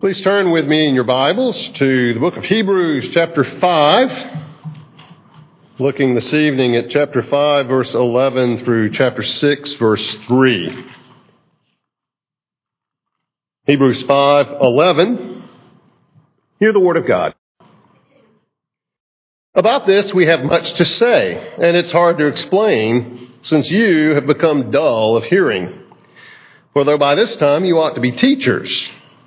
Please turn with me in your Bibles to the book of Hebrews, chapter 5. Looking this evening at chapter 5, verse 11 through chapter 6, verse 3. Hebrews 5, 11. Hear the word of God. About this we have much to say, and it's hard to explain since you have become dull of hearing. For though by this time you ought to be teachers,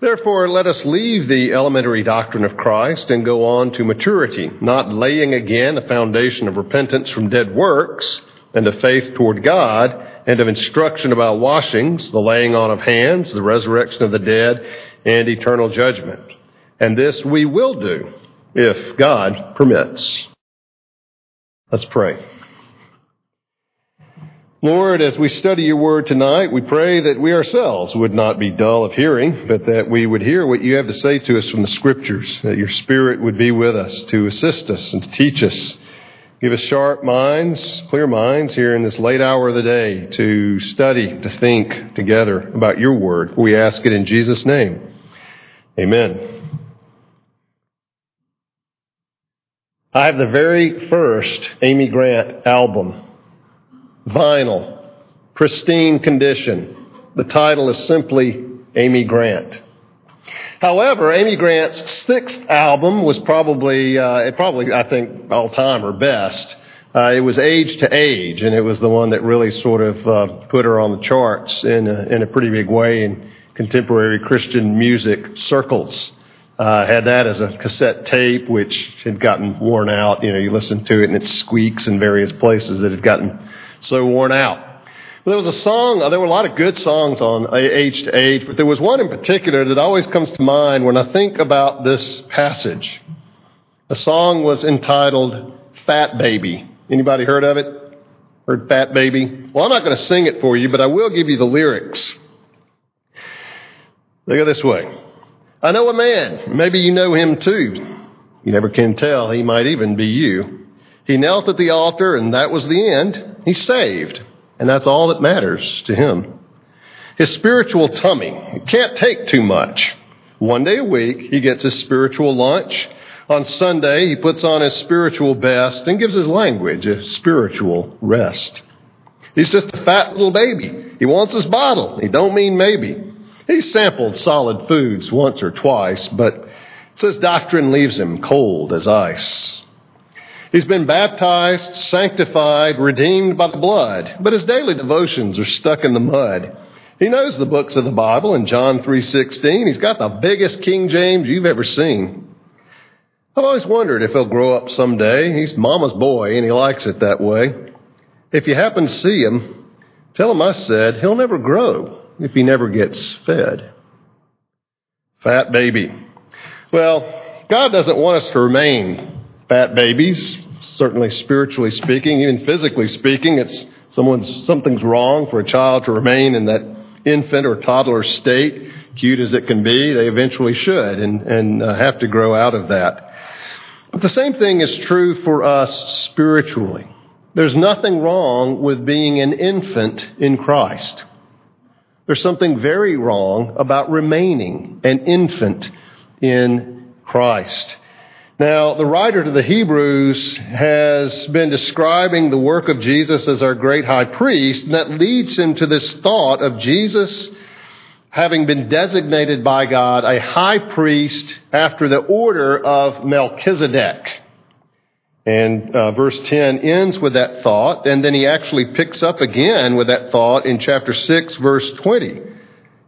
Therefore, let us leave the elementary doctrine of Christ and go on to maturity, not laying again a foundation of repentance from dead works and of faith toward God and of instruction about washings, the laying on of hands, the resurrection of the dead, and eternal judgment. And this we will do if God permits. Let's pray. Lord, as we study your word tonight, we pray that we ourselves would not be dull of hearing, but that we would hear what you have to say to us from the scriptures, that your spirit would be with us to assist us and to teach us. Give us sharp minds, clear minds here in this late hour of the day to study, to think together about your word. We ask it in Jesus' name. Amen. I have the very first Amy Grant album vinyl, pristine condition. The title is simply Amy Grant. However, Amy Grant's sixth album was probably, uh, it probably, I think, all time her best. Uh, it was Age to Age, and it was the one that really sort of uh, put her on the charts in a, in a pretty big way in contemporary Christian music circles. Uh, had that as a cassette tape, which had gotten worn out. You know, you listen to it and it squeaks in various places that had gotten so worn out. But There was a song, uh, there were a lot of good songs on Age to Age, but there was one in particular that always comes to mind when I think about this passage. The song was entitled Fat Baby. Anybody heard of it? Heard Fat Baby? Well, I'm not going to sing it for you, but I will give you the lyrics. They go this way. I know a man, maybe you know him too. You never can tell, he might even be you. He knelt at the altar and that was the end. He's saved. And that's all that matters to him. His spiritual tummy, he can't take too much. One day a week, he gets his spiritual lunch. On Sunday, he puts on his spiritual best and gives his language a spiritual rest. He's just a fat little baby. He wants his bottle. He don't mean maybe. He's sampled solid foods once or twice, but says doctrine leaves him cold as ice. He's been baptized, sanctified, redeemed by the blood, but his daily devotions are stuck in the mud. He knows the books of the Bible in John 3:16. He's got the biggest King James you've ever seen. I've always wondered if he'll grow up someday. He's mama's boy and he likes it that way. If you happen to see him, tell him I said he'll never grow if he never gets fed. Fat baby. Well, God doesn't want us to remain fat babies, certainly spiritually speaking, even physically speaking. It's someone's, something's wrong for a child to remain in that infant or toddler state, cute as it can be. They eventually should and, and uh, have to grow out of that. But the same thing is true for us spiritually. There's nothing wrong with being an infant in Christ. There's something very wrong about remaining an infant in Christ. Now, the writer to the Hebrews has been describing the work of Jesus as our great high priest, and that leads him to this thought of Jesus having been designated by God a high priest after the order of Melchizedek. And uh, verse 10 ends with that thought, and then he actually picks up again with that thought in chapter 6, verse 20.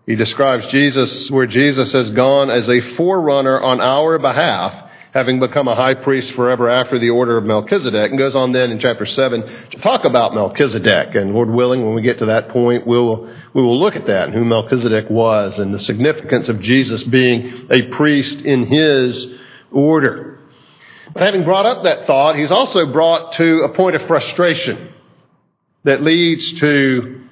He describes Jesus, where Jesus has gone as a forerunner on our behalf having become a high priest forever after the order of Melchizedek, and goes on then in chapter 7 to talk about Melchizedek. And Lord willing, when we get to that point, we'll, we will look at that and who Melchizedek was and the significance of Jesus being a priest in his order. But having brought up that thought, he's also brought to a point of frustration that leads to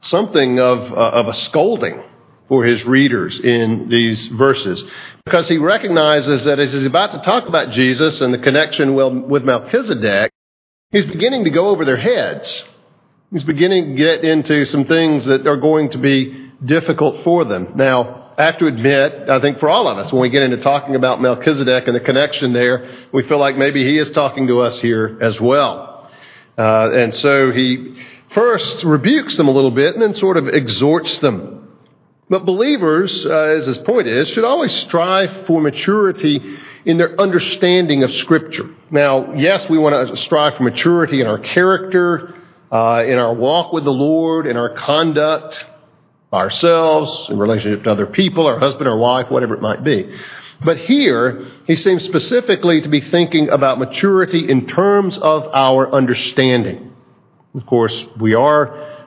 something of, uh, of a scolding for his readers in these verses because he recognizes that as he's about to talk about Jesus and the connection with Melchizedek, he's beginning to go over their heads. He's beginning to get into some things that are going to be difficult for them. Now, I have to admit, I think for all of us, when we get into talking about Melchizedek and the connection there, we feel like maybe he is talking to us here as well. Uh, and so he first rebukes them a little bit and then sort of exhorts them but believers, uh, as his point is, should always strive for maturity in their understanding of Scripture. Now, yes, we want to strive for maturity in our character, uh, in our walk with the Lord, in our conduct, ourselves, in relationship to other people, our husband or wife, whatever it might be. But here, he seems specifically to be thinking about maturity in terms of our understanding. Of course, we are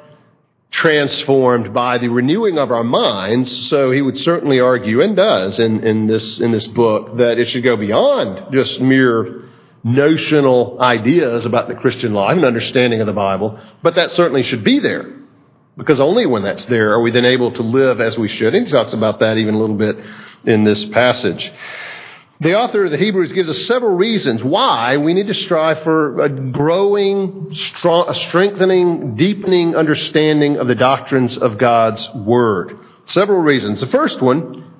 transformed by the renewing of our minds. So he would certainly argue, and does in, in, this, in this book, that it should go beyond just mere notional ideas about the Christian life and understanding of the Bible, but that certainly should be there. Because only when that's there are we then able to live as we should. And he talks about that even a little bit in this passage. The author of the Hebrews gives us several reasons why we need to strive for a growing, strong, a strengthening, deepening understanding of the doctrines of God's Word. Several reasons. The first one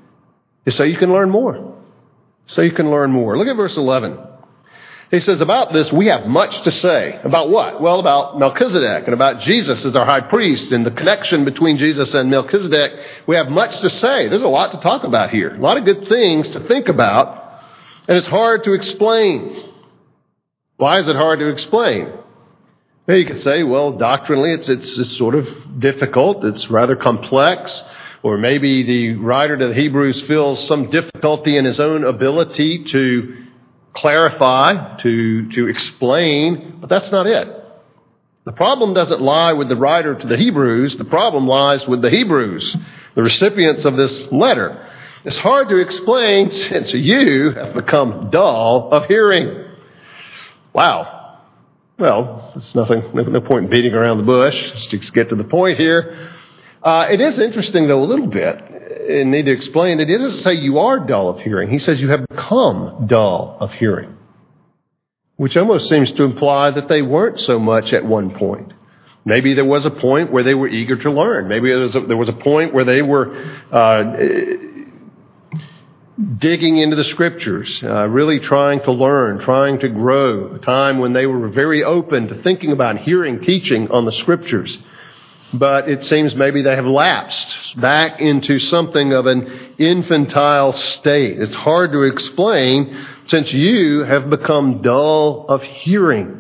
is so you can learn more. So you can learn more. Look at verse 11. He says, about this, we have much to say. About what? Well, about Melchizedek and about Jesus as our high priest and the connection between Jesus and Melchizedek. We have much to say. There's a lot to talk about here. A lot of good things to think about. And it's hard to explain. Why is it hard to explain? Well, you could say, well, doctrinally, it's, it's, it's sort of difficult. It's rather complex. Or maybe the writer to the Hebrews feels some difficulty in his own ability to clarify, to, to explain, but that's not it. The problem doesn't lie with the writer to the Hebrews. The problem lies with the Hebrews, the recipients of this letter. It's hard to explain since you have become dull of hearing. Wow. Well, there's nothing, no, no point in beating around the bush. Just get to the point here. Uh, it is interesting, though, a little bit, and need to explain it doesn't say you are dull of hearing. He says you have become dull of hearing, which almost seems to imply that they weren't so much at one point. Maybe there was a point where they were eager to learn. Maybe there was a, there was a point where they were uh, digging into the scriptures, uh, really trying to learn, trying to grow, a time when they were very open to thinking about hearing teaching on the scriptures. But it seems maybe they have lapsed back into something of an infantile state. It's hard to explain since you have become dull of hearing.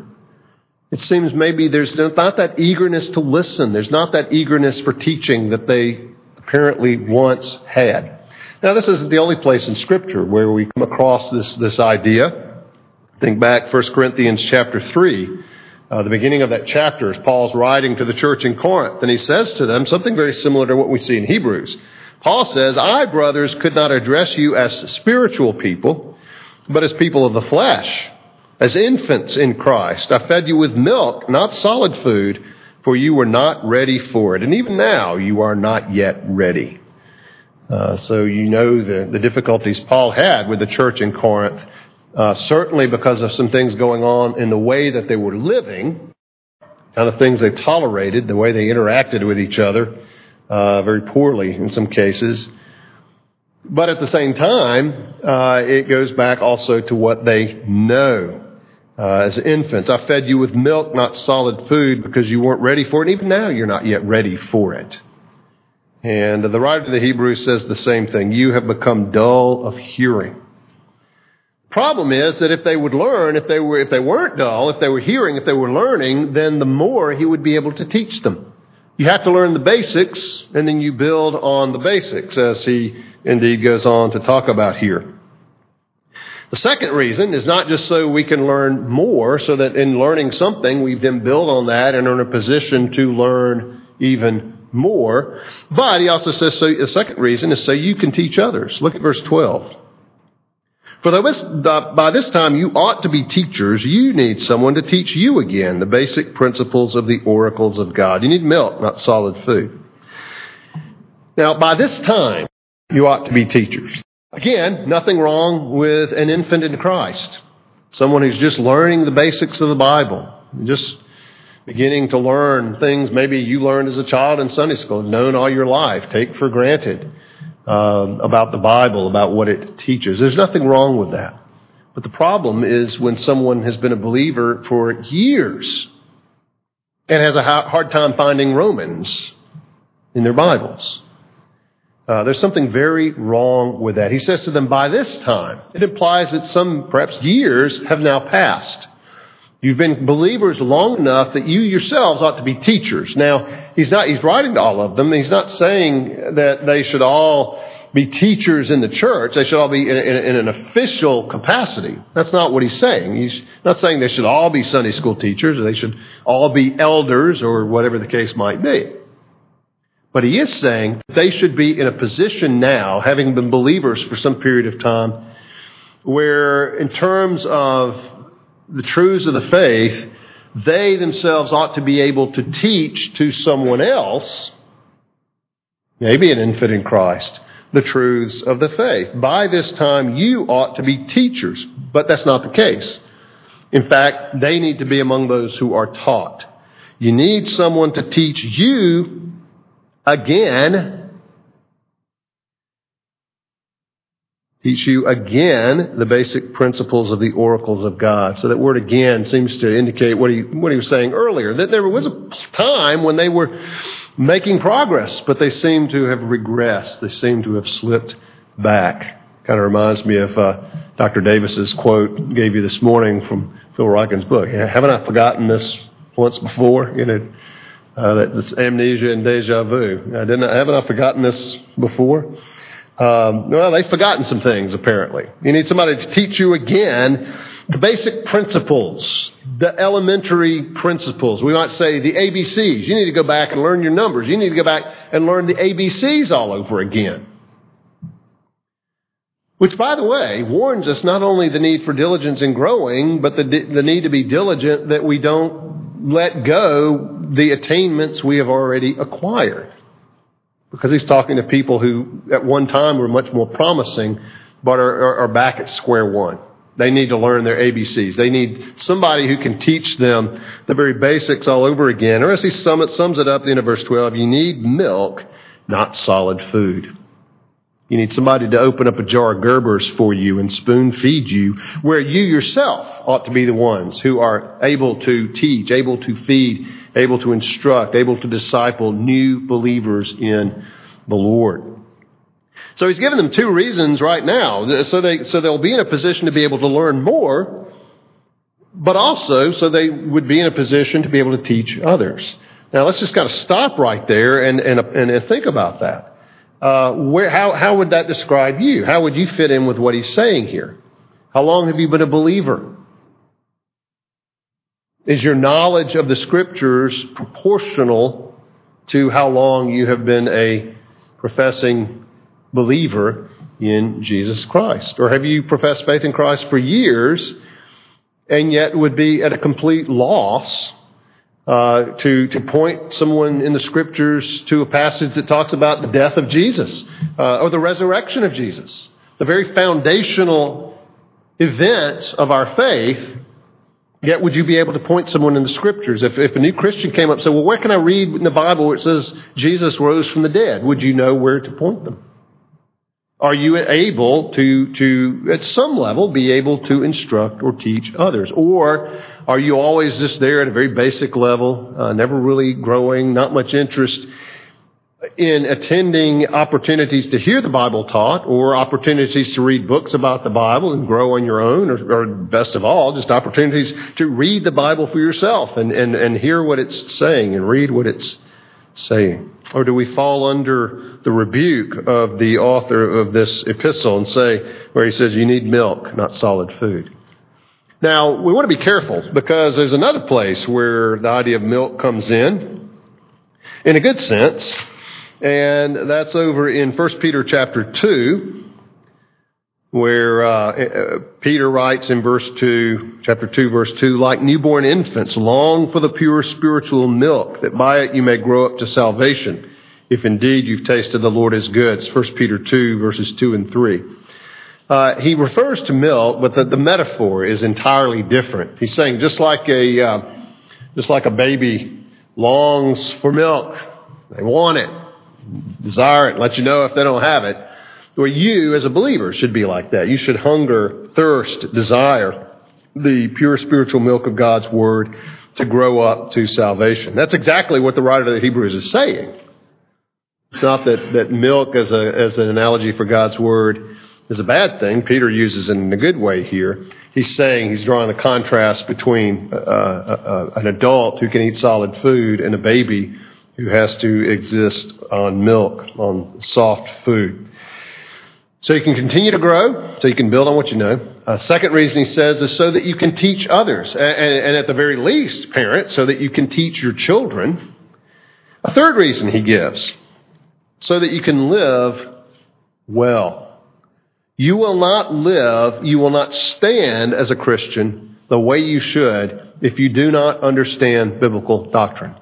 It seems maybe there's not that eagerness to listen. There's not that eagerness for teaching that they apparently once had. Now, this isn't the only place in Scripture where we come across this, this idea. Think back 1 Corinthians chapter 3. Uh, the beginning of that chapter is Paul's writing to the church in Corinth, and he says to them something very similar to what we see in Hebrews. Paul says, I, brothers, could not address you as spiritual people, but as people of the flesh, as infants in Christ. I fed you with milk, not solid food, for you were not ready for it. And even now, you are not yet ready. Uh, so you know the, difficulties Paul had with the church in Corinth, uh, certainly because of some things going on in the way that they were living, kind of things they tolerated, the way they interacted with each other, uh, very poorly in some cases. But at the same time, it goes back also to what they know. Uh, as infants, I fed you with milk, not solid food, because you weren't ready for it. And even now, you're not yet ready for it. And the writer of the Hebrews says the same thing. You have become dull of hearing. Problem is that if they would learn, if they were, if they weren't dull, if they were hearing, if they were learning, then the more he would be able to teach them. You have to learn the basics, and then you build on the basics, as he indeed goes on to talk about here. The second reason is not just so we can learn more, so that in learning something, we then build on that and are in a position to learn even more. But he also says, so the second reason is so you can teach others. Look at verse 12. For by this time you ought to be teachers, you need someone to teach you again the basic principles of the oracles of God. You need milk, not solid food. Now, by this time, you ought to be teachers. Again, nothing wrong with an infant in Christ. Someone who's just learning the basics of the Bible. Just beginning to learn things maybe you learned as a child in Sunday school, known all your life, take for granted um, about the Bible, about what it teaches. There's nothing wrong with that. But the problem is when someone has been a believer for years and has a hard time finding Romans in their Bibles. Uh, there's something very wrong with that. He says to them, by this time, it implies that some, perhaps years, have now passed. You've been believers long enough that you yourselves ought to be teachers. Now, he's not, he's writing to all of them. He's not saying that they should all be teachers in the church. They should all be in, in, in, an official capacity. That's not what he's saying. He's not saying they should all be Sunday school teachers or they should all be elders or whatever the case might be. But he is saying they should be in a position now, having been believers for some period of time, where in terms of the truths of the faith, they themselves ought to be able to teach to someone else, maybe an infant in Christ, the truths of the faith. By this time, you ought to be teachers, but that's not the case. In fact, they need to be among those who are taught. You need someone to teach you again teach you again the basic principles of the oracles of God. So that word again seems to indicate what he, what he was saying earlier, that there was a time when they were making progress, but they seem to have regressed. They seem to have slipped back. Kind of reminds me of uh, Dr. Davis's quote gave you this morning from Phil Ryken's book. Haven't I forgotten this once before? You know, uh, that this amnesia and deja vu. Uh, didn't I, haven't I forgotten this before? Um, well, they've forgotten some things, apparently. You need somebody to teach you again the basic principles, the elementary principles. We might say the ABCs. You need to go back and learn your numbers. You need to go back and learn the ABCs all over again. Which, by the way, warns us not only the need for diligence in growing, but the, the need to be diligent that we don't let go the attainments we have already acquired because he's talking to people who at one time were much more promising, but are, are, are, back at square one. They need to learn their ABCs. They need somebody who can teach them the very basics all over again. Or as he sum it, sums it up in verse 12, you need milk, not solid food. You need somebody to open up a jar of Gerber's for you and spoon feed you, where you yourself ought to be the ones who are able to teach, able to feed, able to instruct, able to disciple new believers in the Lord. So he's given them two reasons right now. So, they, so they'll be in a position to be able to learn more, but also so they would be in a position to be able to teach others. Now let's just kind of stop right there and, and, and think about that uh, where, how, how would that describe you? How would you fit in with what he's saying here? How long have you been a believer? Is your knowledge of the scriptures proportional to how long you have been a professing believer in Jesus Christ? Or have you professed faith in Christ for years and yet would be at a complete loss uh, to, to point someone in the scriptures to a passage that talks about the death of Jesus uh, or the resurrection of Jesus, the very foundational events of our faith. Yet, would you be able to point someone in the scriptures? If, if a new Christian came up and said, Well, where can I read in the Bible where it says Jesus rose from the dead? Would you know where to point them? Are you able to, to, at some level, be able to instruct or teach others? Or are you always just there at a very basic level, uh, never really growing, not much interest? In attending opportunities to hear the Bible taught or opportunities to read books about the Bible and grow on your own, or, or best of all, just opportunities to read the Bible for yourself and, and, and hear what it's saying and read what it's saying? Or do we fall under the rebuke of the author of this epistle and say, where he says, you need milk, not solid food? Now, we want to be careful because there's another place where the idea of milk comes in, in a good sense, and that's over in 1 Peter chapter 2, where uh, uh, Peter writes in verse 2, chapter 2, verse 2, like newborn infants, long for the pure spiritual milk, that by it you may grow up to salvation, if indeed you've tasted the Lord is good. It's 1 Peter 2, verses 2 and 3. Uh, he refers to milk, but the, the, metaphor is entirely different. He's saying just like a uh, just like a baby longs for milk, they want it, desire it, and let you know if they don't have it. Where you, as a believer, should be like that. You should hunger, thirst, desire the pure spiritual milk of God's Word to grow up to salvation. That's exactly what the writer of the Hebrews is saying. It's not that, that milk as, a, as an analogy for God's Word is a bad thing. Peter uses it in a good way here. He's saying he's drawing the contrast between uh, uh, uh, an adult who can eat solid food and a baby who has to exist on milk, on soft food. So you can continue to grow, so you can build on what you know. A second reason he says is so that you can teach others, and, and at the very least, parents, so that you can teach your children. A third reason he gives, so that you can live well. You will not live, you will not stand as a Christian the way you should if you do not understand biblical doctrine.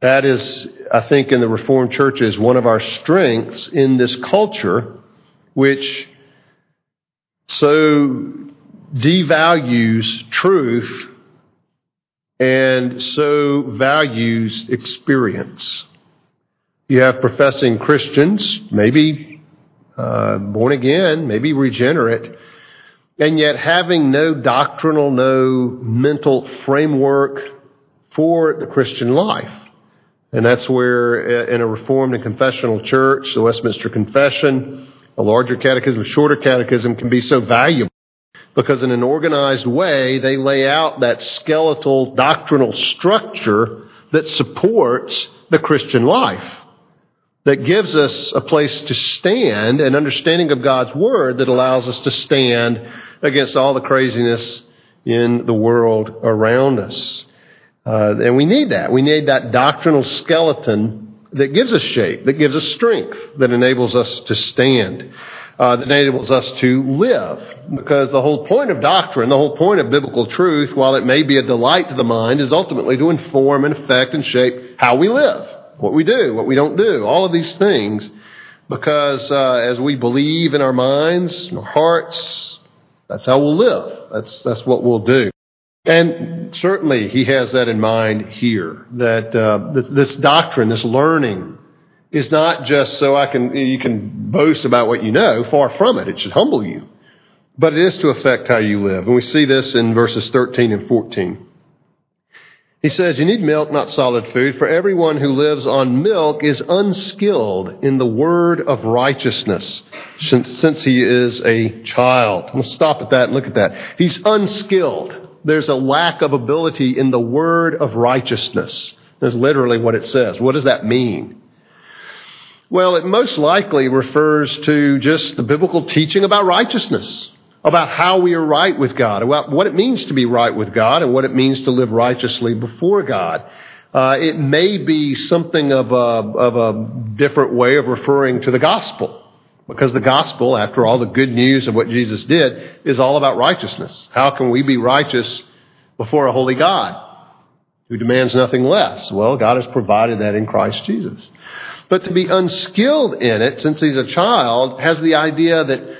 That is, I think, in the Reformed churches, one of our strengths in this culture, which so devalues truth and so values experience. You have professing Christians, maybe uh, born again, maybe regenerate, and yet having no doctrinal, no mental framework for the Christian life. And that's where, uh, in a Reformed and confessional church, the Westminster Confession, a larger catechism, a shorter catechism can be so valuable because in an organized way, they lay out that skeletal doctrinal structure that supports the Christian life that gives us a place to stand, an understanding of God's Word that allows us to stand against all the craziness in the world around us. Uh, and we need that. We need that doctrinal skeleton that gives us shape, that gives us strength, that enables us to stand, uh, that enables us to live. Because the whole point of doctrine, the whole point of biblical truth, while it may be a delight to the mind, is ultimately to inform and affect and shape how we live what we do, what we don't do, all of these things, because uh, as we believe in our minds, in our hearts, that's how we'll live. That's that's what we'll do. And certainly, he has that in mind here. That uh, this doctrine, this learning, is not just so I can you can boast about what you know. Far from it. It should humble you, but it is to affect how you live. And we see this in verses 13 and 14. He says, You need milk, not solid food, for everyone who lives on milk is unskilled in the word of righteousness, since, since he is a child. Let's stop at that and look at that. He's unskilled. There's a lack of ability in the word of righteousness. That's literally what it says. What does that mean? Well, it most likely refers to just the biblical teaching about righteousness about how we are right with God, about what it means to be right with God, and what it means to live righteously before God. Uh, it may be something of a, of a different way of referring to the gospel. Because the gospel, after all the good news of what Jesus did, is all about righteousness. How can we be righteous before a holy God who demands nothing less? Well, God has provided that in Christ Jesus. But to be unskilled in it, since he's a child, has the idea that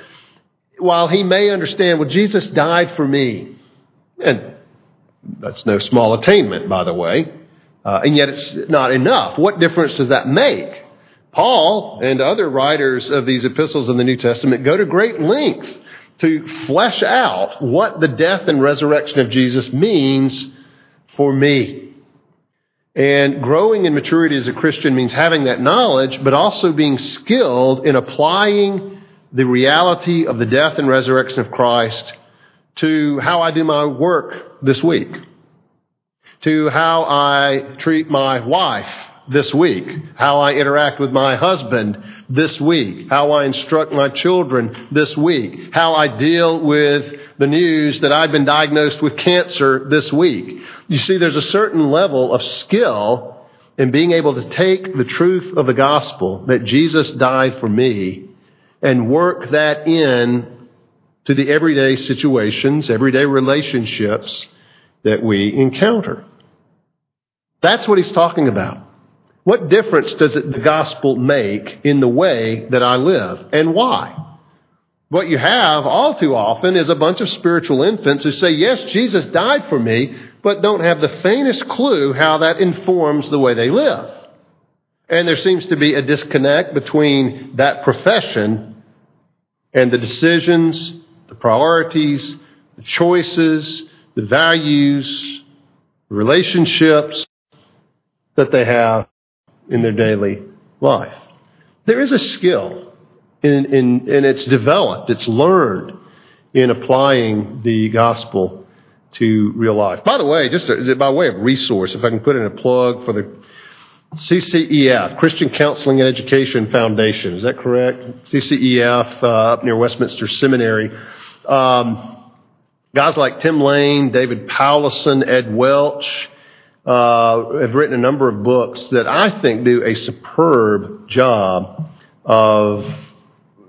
while he may understand, well, Jesus died for me, and that's no small attainment, by the way, uh, and yet it's not enough. What difference does that make? Paul and other writers of these epistles in the New Testament go to great lengths to flesh out what the death and resurrection of Jesus means for me. And growing in maturity as a Christian means having that knowledge, but also being skilled in applying the reality of the death and resurrection of Christ to how I do my work this week, to how I treat my wife this week, how I interact with my husband this week, how I instruct my children this week, how I deal with the news that I've been diagnosed with cancer this week. You see, there's a certain level of skill in being able to take the truth of the gospel that Jesus died for me and work that in to the everyday situations, everyday relationships that we encounter. That's what he's talking about. What difference does it, the gospel make in the way that I live and why? What you have all too often is a bunch of spiritual infants who say, Yes, Jesus died for me, but don't have the faintest clue how that informs the way they live. And there seems to be a disconnect between that profession and the decisions, the priorities, the choices, the values, the relationships that they have in their daily life. There is a skill, in, and it's developed, it's learned in applying the gospel to real life. By the way, just by way of resource, if I can put in a plug for the CCEF, Christian Counseling and Education Foundation. Is that correct? CCEF uh, up near Westminster Seminary. Um, guys like Tim Lane, David Powlison, Ed Welch, uh, have written a number of books that I think do a superb job of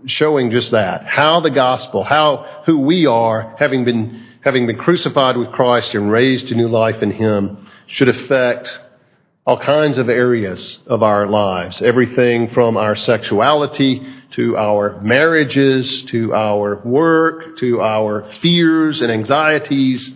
showing just that. How the gospel, how who we are, having been having been crucified with Christ and raised to new life in Him, should affect all kinds of areas of our lives. Everything from our sexuality to our marriages, to our work, to our fears and anxieties,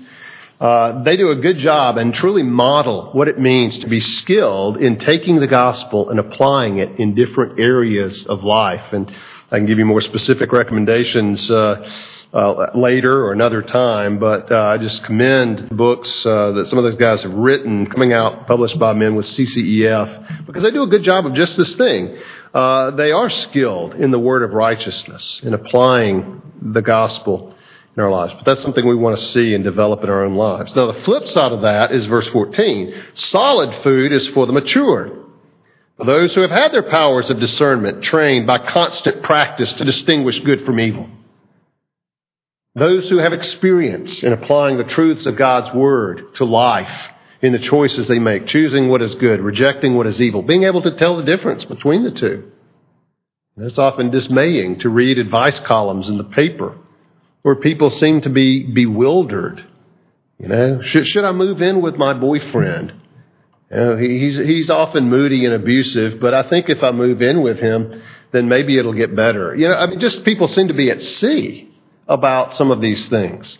uh, they do a good job and truly model what it means to be skilled in taking the gospel and applying it in different areas of life. And I can give you more specific recommendations uh, uh, later or another time, but uh, I just commend books uh, that some of those guys have written, coming out published by men with CCEF, because they do a good job of just this thing. They are skilled in the word of righteousness, in applying the gospel in our lives. But that's something we want to see and develop in our own lives. Now, the flip side of that is verse 14. Solid food is for the mature. For those who have had their powers of discernment trained by constant practice to distinguish good from evil. Those who have experience in applying the truths of God's Word to life in the choices they make, choosing what is good, rejecting what is evil, being able to tell the difference between the two. It's often dismaying to read advice columns in the paper where people seem to be bewildered. You know, should, should I move in with my boyfriend? You know, he's, he's often moody and abusive, but I think if I move in with him, then maybe it'll get better. You know, I mean, just people seem to be at sea about some of these things.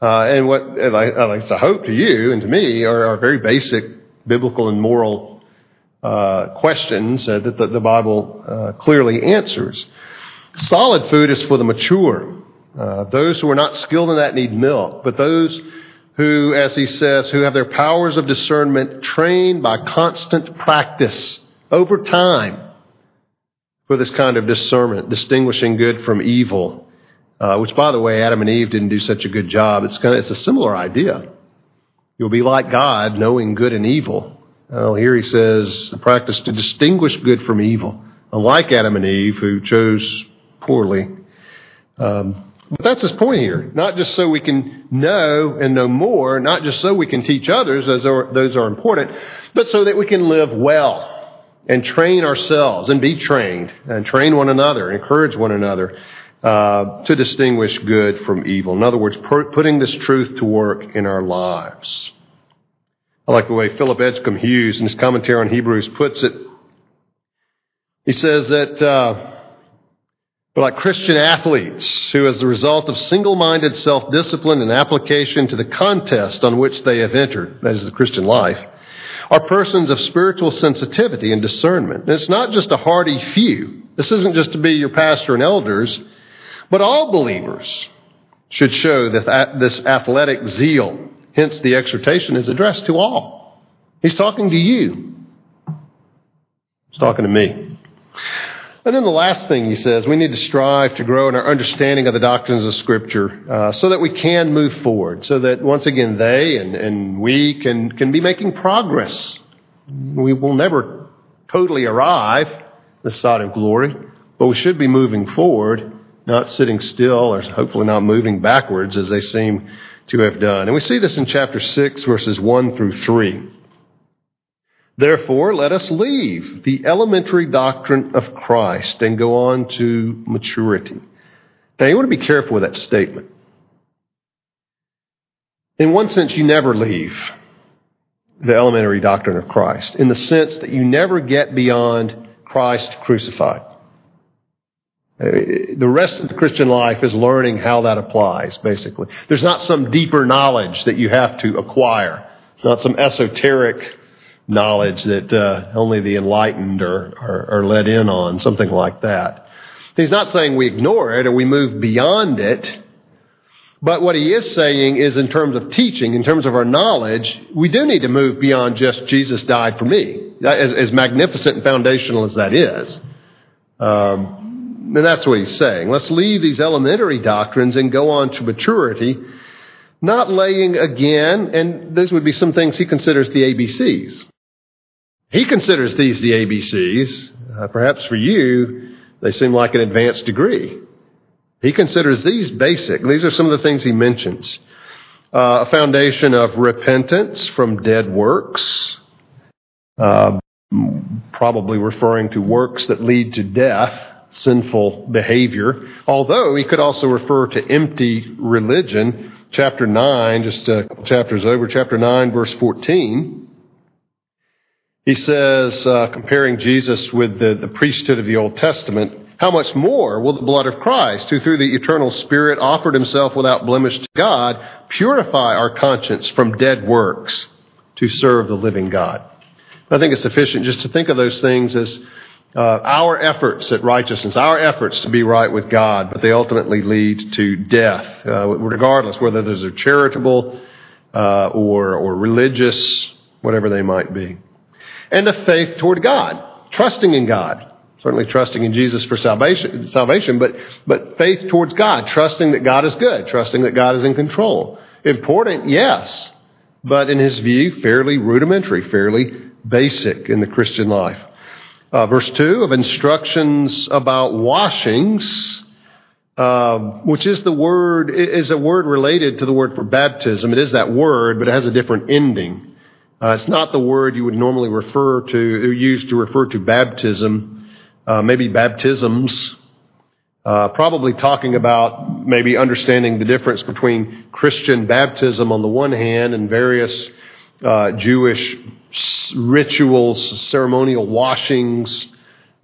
Uh, and what, like, I hope to you and to me, are, are very basic biblical and moral uh, questions uh, that the, the Bible uh, clearly answers. Solid food is for the mature. Uh, those who are not skilled in that need milk, but those who, as he says, who have their powers of discernment trained by constant practice over time for this kind of discernment, distinguishing good from evil. Uh, which, by the way, Adam and Eve didn't do such a good job. It's kind of, it's a similar idea. You'll be like God, knowing good and evil. Well, here he says, the practice to distinguish good from evil. Unlike Adam and Eve, who chose poorly. Um, but that's his point here. Not just so we can know and know more, not just so we can teach others, as those are important, but so that we can live well and train ourselves and be trained and train one another, encourage one another uh, to distinguish good from evil. In other words, putting this truth to work in our lives. I like the way Philip Edgcumbe Hughes in his commentary on Hebrews puts it. He says that. Uh, but like Christian athletes who, as the result of single minded self discipline and application to the contest on which they have entered, that is the Christian life, are persons of spiritual sensitivity and discernment. And it's not just a hardy few. This isn't just to be your pastor and elders, but all believers should show this athletic zeal. Hence, the exhortation is addressed to all. He's talking to you. He's talking to me. And then the last thing he says, we need to strive to grow in our understanding of the doctrines of Scripture uh, so that we can move forward, so that once again they and, and we can, can be making progress. We will never totally arrive this side of glory, but we should be moving forward, not sitting still or hopefully not moving backwards as they seem to have done. And we see this in chapter 6, verses 1 through 3. Therefore, let us leave the elementary doctrine of Christ and go on to maturity. Now, you want to be careful with that statement. In one sense, you never leave the elementary doctrine of Christ, in the sense that you never get beyond Christ crucified. Uh, the rest of the Christian life is learning how that applies, basically. There's not some deeper knowledge that you have to acquire. It's not some esoteric knowledge that uh, only the enlightened are, are, are let in on, something like that. He's not saying we ignore it or we move beyond it. But what he is saying is, in terms of teaching, in terms of our knowledge, we do need to move beyond just Jesus died for me, as, as magnificent and foundational as that is. Um, and that's what he's saying. Let's leave these elementary doctrines and go on to maturity, not laying again, and these would be some things he considers the ABCs. He considers these the ABCs. Uh, perhaps for you, they seem like an advanced degree. He considers these basic. These are some of the things he mentions. Uh, a foundation of repentance from dead works, uh, probably referring to works that lead to death, sinful behavior. Although he could also refer to empty religion. Chapter 9, just a couple chapters over, chapter 9, verse 14. He says, uh, comparing Jesus with the, the priesthood of the Old Testament, how much more will the blood of Christ, who through the eternal Spirit offered himself without blemish to God, purify our conscience from dead works to serve the living God? I think it's sufficient just to think of those things as uh, our efforts at righteousness, our efforts to be right with God, but they ultimately lead to death, uh, regardless whether those are charitable uh, or, or religious, whatever they might be and a faith toward God, trusting in God. Certainly trusting in Jesus for salvation, salvation, but, but faith towards God, trusting that God is good, trusting that God is in control. Important, yes, but in his view, fairly rudimentary, fairly basic in the Christian life. Uh, verse 2 of instructions about washings, uh, which is the word, is a word related to the word for baptism. It is that word, but it has a different ending. Uh, it's not the word you would normally refer to, use to refer to baptism, uh, maybe baptisms. Uh, probably talking about maybe understanding the difference between Christian baptism on the one hand and various uh, Jewish rituals, ceremonial washings,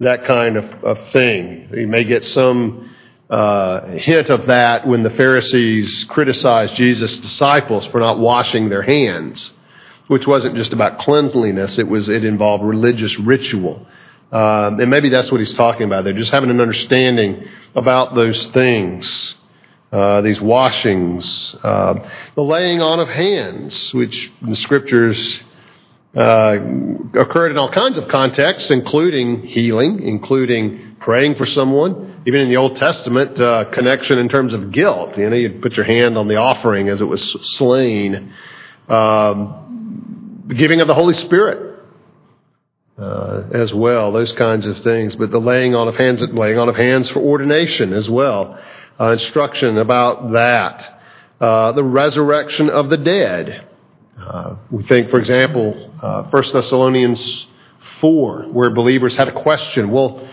that kind of, of thing. You may get some uh, hint of that when the Pharisees criticized Jesus' disciples for not washing their hands which wasn't just about cleanliness, it was, it involved religious ritual. Um, and maybe that's what he's talking about there, just having an understanding about those things. Uh, these washings, uh, the laying on of hands, which in the scriptures uh, occurred in all kinds of contexts, including healing, including praying for someone. Even in the Old Testament, uh, connection in terms of guilt. You know, you'd put your hand on the offering as it was slain. Um, the giving of the Holy Spirit uh, as well, those kinds of things. But the laying on of hands, laying on of hands for ordination as well, uh, instruction about that. Uh, the resurrection of the dead. Uh, we think, for example, uh, 1 Thessalonians 4, where believers had a question. Well,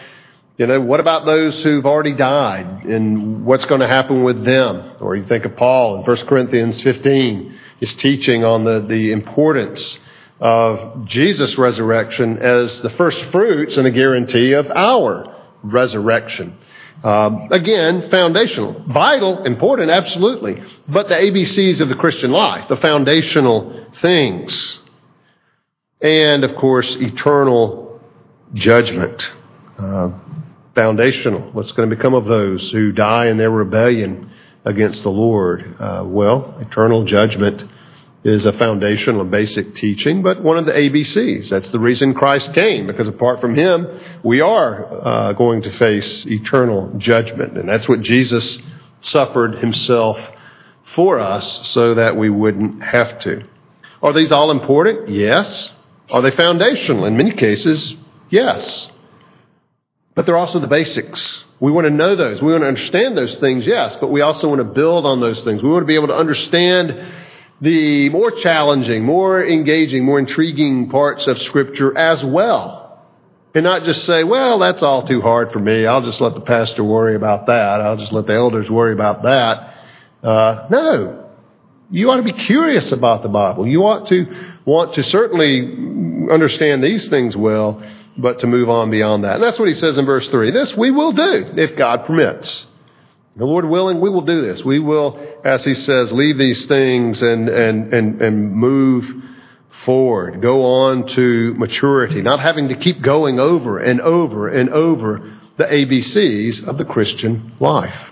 you know, what about those who've already died and what's going to happen with them? Or you think of Paul in 1 Corinthians 15, his teaching on the, the importance of Jesus' resurrection as the first fruits and a guarantee of our resurrection. Um, again, foundational, vital, important, absolutely, but the ABCs of the Christian life, the foundational things. And, of course, eternal judgment. Uh, foundational. What's going to become of those who die in their rebellion against the Lord? Uh, well, eternal judgment is a foundational and basic teaching, but one of the ABCs. That's the reason Christ came, because apart from Him, we are uh, going to face eternal judgment. And that's what Jesus suffered Himself for us so that we wouldn't have to. Are these all important? Yes. Are they foundational? In many cases, yes. But they're also the basics. We want to know those. We want to understand those things, yes, but we also want to build on those things. We want to be able to understand the more challenging, more engaging, more intriguing parts of Scripture as well. And not just say, well, that's all too hard for me. I'll just let the pastor worry about that. I'll just let the elders worry about that. Uh, no. You ought to be curious about the Bible. You ought to want to certainly understand these things well, but to move on beyond that. And that's what he says in verse 3. This we will do if God permits. The Lord willing, we will do this. We will, as he says, leave these things and, and, and, and move forward. Go on to maturity, not having to keep going over and over and over the ABCs of the Christian life.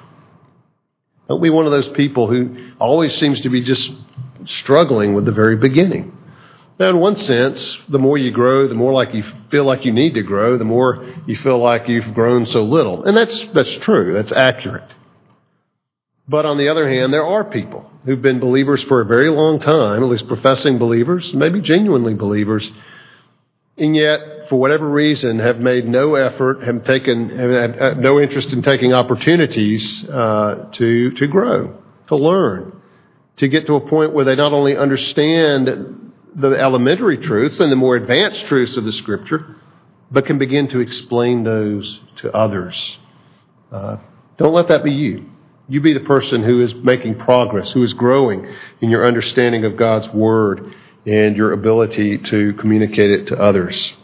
Don't be one of those people who always seems to be just struggling with the very beginning. Now, in one sense, the more you grow, the more like you feel like you need to grow, the more you feel like you've grown so little. And that's, that's true. That's accurate. But on the other hand, there are people who've been believers for a very long time, at least professing believers, maybe genuinely believers, and yet, for whatever reason, have made no effort, have taken, have no interest in taking opportunities uh, to to grow, to learn, to get to a point where they not only understand the elementary truths and the more advanced truths of the Scripture, but can begin to explain those to others. Uh, don't let that be you. You be the person who is making progress, who is growing in your understanding of God's Word and your ability to communicate it to others.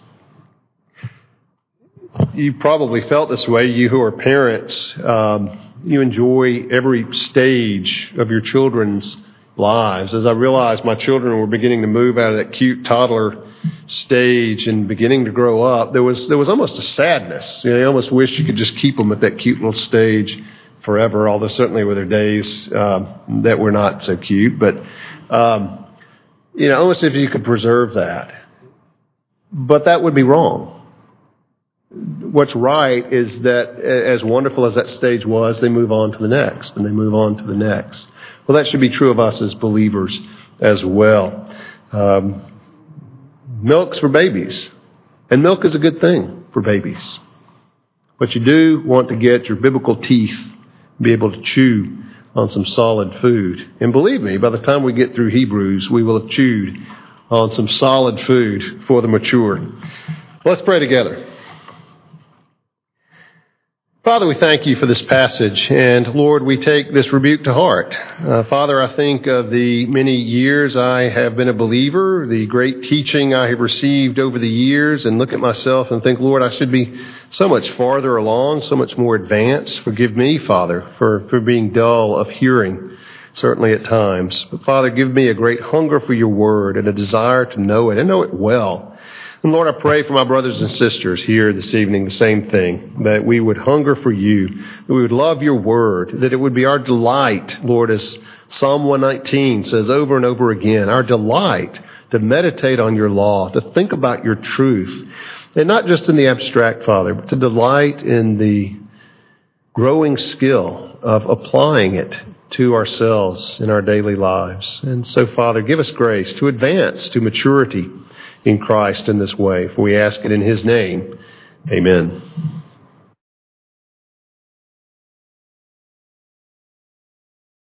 You probably felt this way, you who are parents. Um, you enjoy every stage of your children's lives. As I realized my children were beginning to move out of that cute toddler stage and beginning to grow up, there was there was almost a sadness. You know, you almost wish you could just keep them at that cute little stage forever, although certainly with their days um, that were not so cute. But, um, you know, almost if you could preserve that. But that would be wrong. What's right is that as wonderful as that stage was, they move on to the next and they move on to the next. Well, that should be true of us as believers as well. Um, milk's for babies, and milk is a good thing for babies. But you do want to get your biblical teeth be able to chew on some solid food. And believe me, by the time we get through Hebrews, we will have chewed on some solid food for the mature. Let's pray together. Father, we thank you for this passage, and Lord, we take this rebuke to heart. Uh, Father, I think of the many years I have been a believer, the great teaching I have received over the years, and look at myself and think, Lord, I should be so much farther along, so much more advanced. Forgive me, Father, for, for being dull of hearing, certainly at times. But Father, give me a great hunger for your word and a desire to know it and know it well. And Lord, I pray for my brothers and sisters here this evening the same thing, that we would hunger for you, that we would love your word, that it would be our delight, Lord, as Psalm 119 says over and over again, our delight to meditate on your law, to think about your truth, and not just in the abstract, Father, but to delight in the growing skill of applying it to ourselves in our daily lives. And so, Father, give us grace to advance to maturity in Christ in this way. For we ask it in His name. Amen.